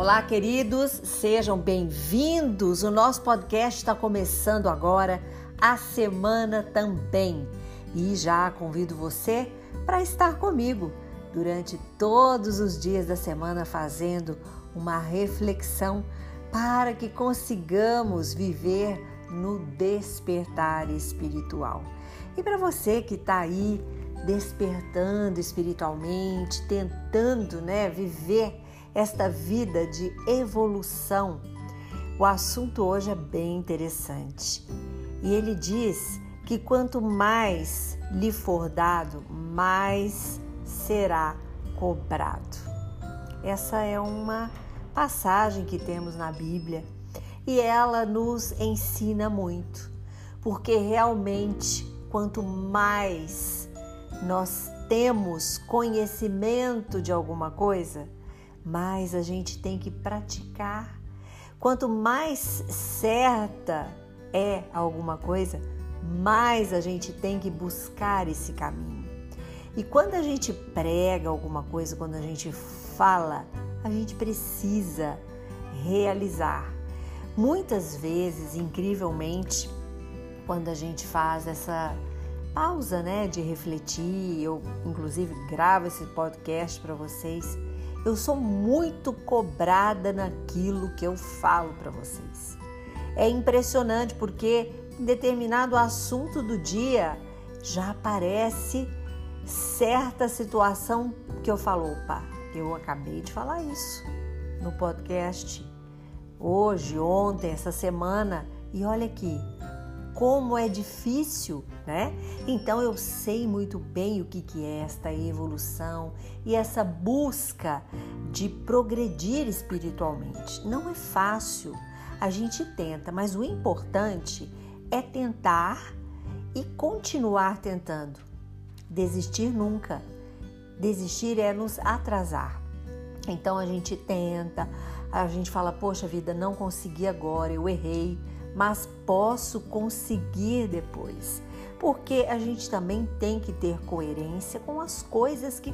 Olá, queridos, sejam bem-vindos. O nosso podcast está começando agora, a semana também. E já convido você para estar comigo durante todos os dias da semana fazendo uma reflexão para que consigamos viver no despertar espiritual. E para você que está aí despertando espiritualmente, tentando, né, viver esta vida de evolução. O assunto hoje é bem interessante. E ele diz que quanto mais lhe for dado, mais será cobrado. Essa é uma passagem que temos na Bíblia e ela nos ensina muito, porque realmente quanto mais nós temos conhecimento de alguma coisa, mais a gente tem que praticar. Quanto mais certa é alguma coisa, mais a gente tem que buscar esse caminho. E quando a gente prega alguma coisa, quando a gente fala, a gente precisa realizar. Muitas vezes, incrivelmente, quando a gente faz essa pausa, né, de refletir, eu inclusive gravo esse podcast para vocês, eu sou muito cobrada naquilo que eu falo para vocês. É impressionante porque em determinado assunto do dia já aparece certa situação que eu falo, opa, eu acabei de falar isso no podcast hoje, ontem, essa semana, e olha aqui, como é difícil, né? Então eu sei muito bem o que, que é esta evolução e essa busca de progredir espiritualmente. Não é fácil, a gente tenta, mas o importante é tentar e continuar tentando. Desistir nunca. Desistir é nos atrasar. Então a gente tenta, a gente fala, poxa vida, não consegui agora, eu errei mas posso conseguir depois. Porque a gente também tem que ter coerência com as coisas que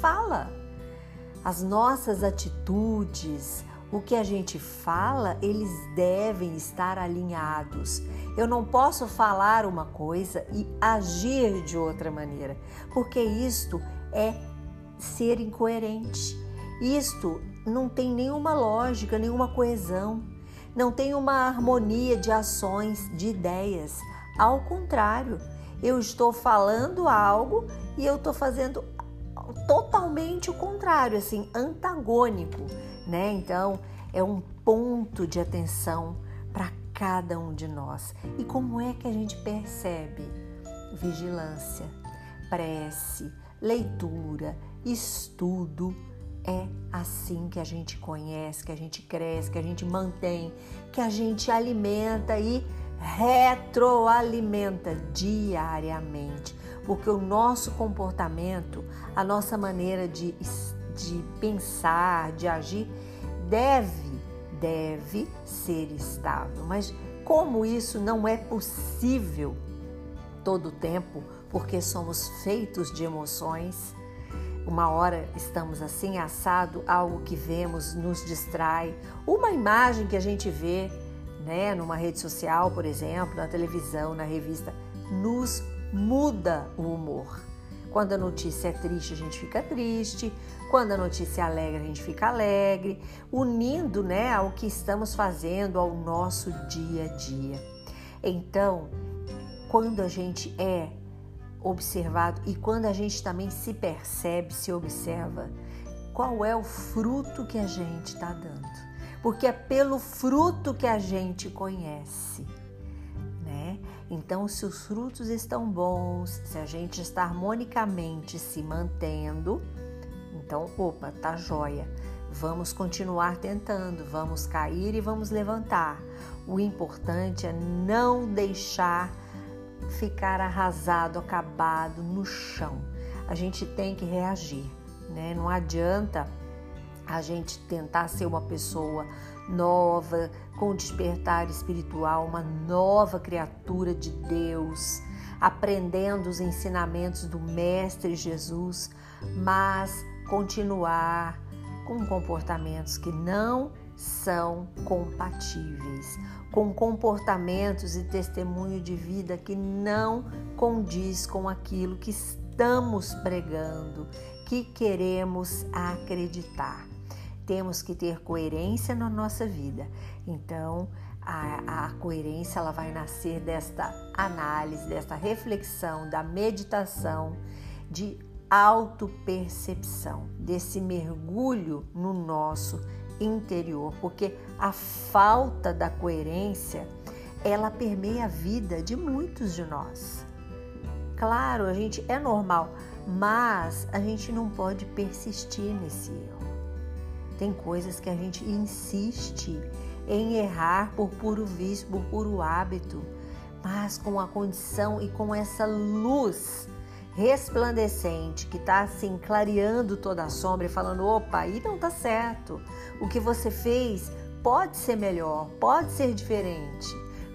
fala. As nossas atitudes, o que a gente fala, eles devem estar alinhados. Eu não posso falar uma coisa e agir de outra maneira, porque isto é ser incoerente. Isto não tem nenhuma lógica, nenhuma coesão não tem uma harmonia de ações, de ideias. Ao contrário, eu estou falando algo e eu estou fazendo totalmente o contrário, assim, antagônico, né? Então, é um ponto de atenção para cada um de nós. E como é que a gente percebe? Vigilância, prece, leitura, estudo, é assim que a gente conhece, que a gente cresce, que a gente mantém, que a gente alimenta e retroalimenta diariamente. Porque o nosso comportamento, a nossa maneira de, de pensar, de agir, deve, deve ser estável. Mas como isso não é possível todo o tempo, porque somos feitos de emoções, uma hora estamos assim assado, algo que vemos nos distrai, uma imagem que a gente vê, né, numa rede social, por exemplo, na televisão, na revista, nos muda o humor. Quando a notícia é triste, a gente fica triste. Quando a notícia é alegre, a gente fica alegre, unindo, né, ao que estamos fazendo ao nosso dia a dia. Então, quando a gente é observado e quando a gente também se percebe, se observa, qual é o fruto que a gente está dando. Porque é pelo fruto que a gente conhece, né? Então, se os frutos estão bons, se a gente está harmonicamente se mantendo, então, opa, tá joia. Vamos continuar tentando, vamos cair e vamos levantar. O importante é não deixar ficar arrasado, acabado no chão. A gente tem que reagir, né? Não adianta a gente tentar ser uma pessoa nova, com despertar espiritual, uma nova criatura de Deus, aprendendo os ensinamentos do Mestre Jesus, mas continuar com comportamentos que não são compatíveis, com comportamentos e testemunho de vida que não condiz com aquilo que estamos pregando, que queremos acreditar. Temos que ter coerência na nossa vida. Então, a, a coerência ela vai nascer desta análise, desta reflexão, da meditação, de autopercepção, desse mergulho no nosso interior, porque a falta da coerência ela permeia a vida de muitos de nós. Claro, a gente é normal, mas a gente não pode persistir nesse erro. Tem coisas que a gente insiste em errar por puro vício, por puro hábito, mas com a condição e com essa luz resplandecente que está assim clareando toda a sombra e falando: opa, aí não tá certo. O que você fez pode ser melhor, pode ser diferente,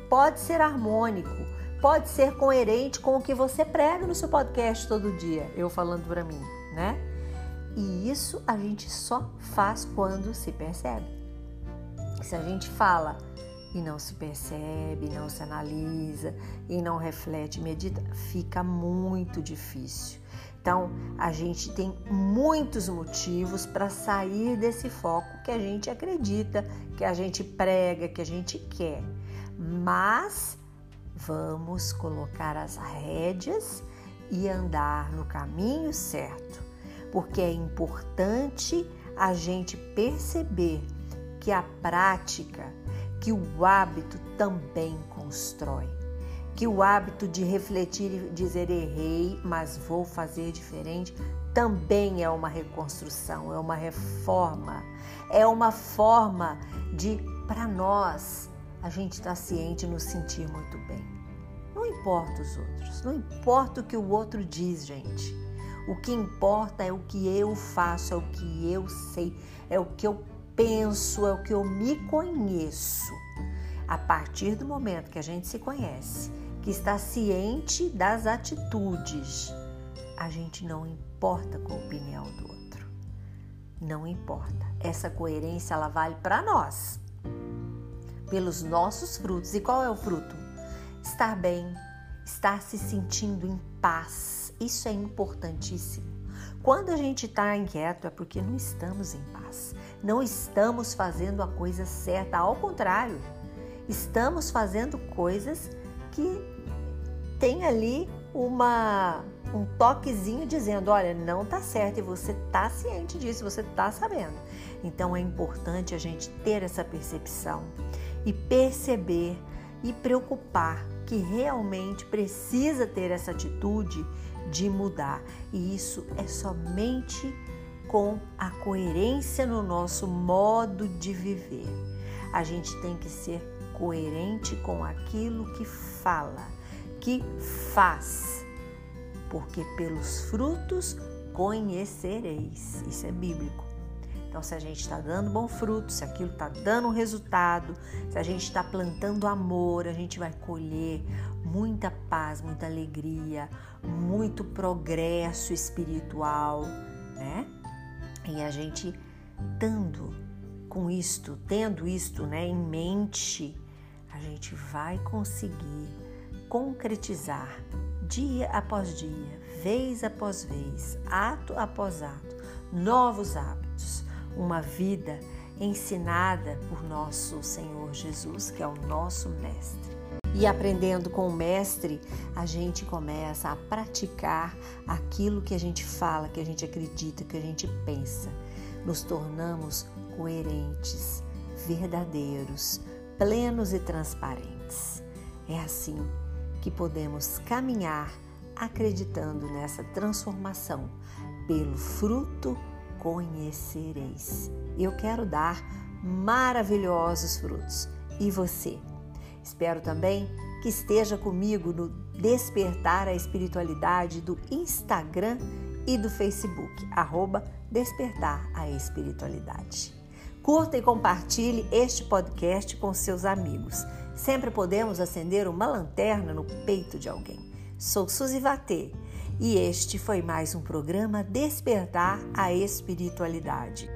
pode ser harmônico, pode ser coerente com o que você prega no seu podcast todo dia. Eu falando para mim, né? E isso a gente só faz quando se percebe. Se a gente fala e não se percebe, não se analisa e não reflete, medita, fica muito difícil. Então, a gente tem muitos motivos para sair desse foco que a gente acredita, que a gente prega, que a gente quer. Mas vamos colocar as rédeas e andar no caminho certo, porque é importante a gente perceber que a prática, que o hábito também constrói. Que o hábito de refletir e dizer errei, mas vou fazer diferente, também é uma reconstrução, é uma reforma, é uma forma de, para nós, a gente estar tá ciente e nos sentir muito bem. Não importa os outros, não importa o que o outro diz, gente. O que importa é o que eu faço, é o que eu sei, é o que eu penso, é o que eu me conheço. A partir do momento que a gente se conhece, que está ciente das atitudes, a gente não importa com a opinião do outro. Não importa. Essa coerência ela vale para nós. Pelos nossos frutos. E qual é o fruto? Estar bem, estar se sentindo em paz. Isso é importantíssimo. Quando a gente está inquieto é porque não estamos em paz, não estamos fazendo a coisa certa, ao contrário, estamos fazendo coisas que tem ali uma um toquezinho dizendo, olha, não tá certo e você tá ciente disso, você tá sabendo. Então é importante a gente ter essa percepção e perceber e preocupar que realmente precisa ter essa atitude de mudar. E isso é somente com a coerência no nosso modo de viver. A gente tem que ser coerente com aquilo que fala, que faz, porque pelos frutos conhecereis. Isso é bíblico. Então, se a gente está dando bom fruto, se aquilo está dando resultado, se a gente está plantando amor, a gente vai colher muita paz, muita alegria, muito progresso espiritual, né? E a gente dando com isto, tendo isto né, em mente, a gente vai conseguir concretizar dia após dia, vez após vez, ato após ato, novos hábitos, uma vida ensinada por nosso Senhor Jesus, que é o nosso Mestre. E aprendendo com o Mestre, a gente começa a praticar aquilo que a gente fala, que a gente acredita, que a gente pensa. Nos tornamos coerentes, verdadeiros, plenos e transparentes. É assim que podemos caminhar acreditando nessa transformação pelo fruto conhecereis. Eu quero dar maravilhosos frutos. E você? Espero também que esteja comigo no Despertar a Espiritualidade do Instagram e do Facebook, arroba Despertar a Espiritualidade. Curta e compartilhe este podcast com seus amigos. Sempre podemos acender uma lanterna no peito de alguém. Sou Suzy Vatê e este foi mais um programa Despertar a Espiritualidade.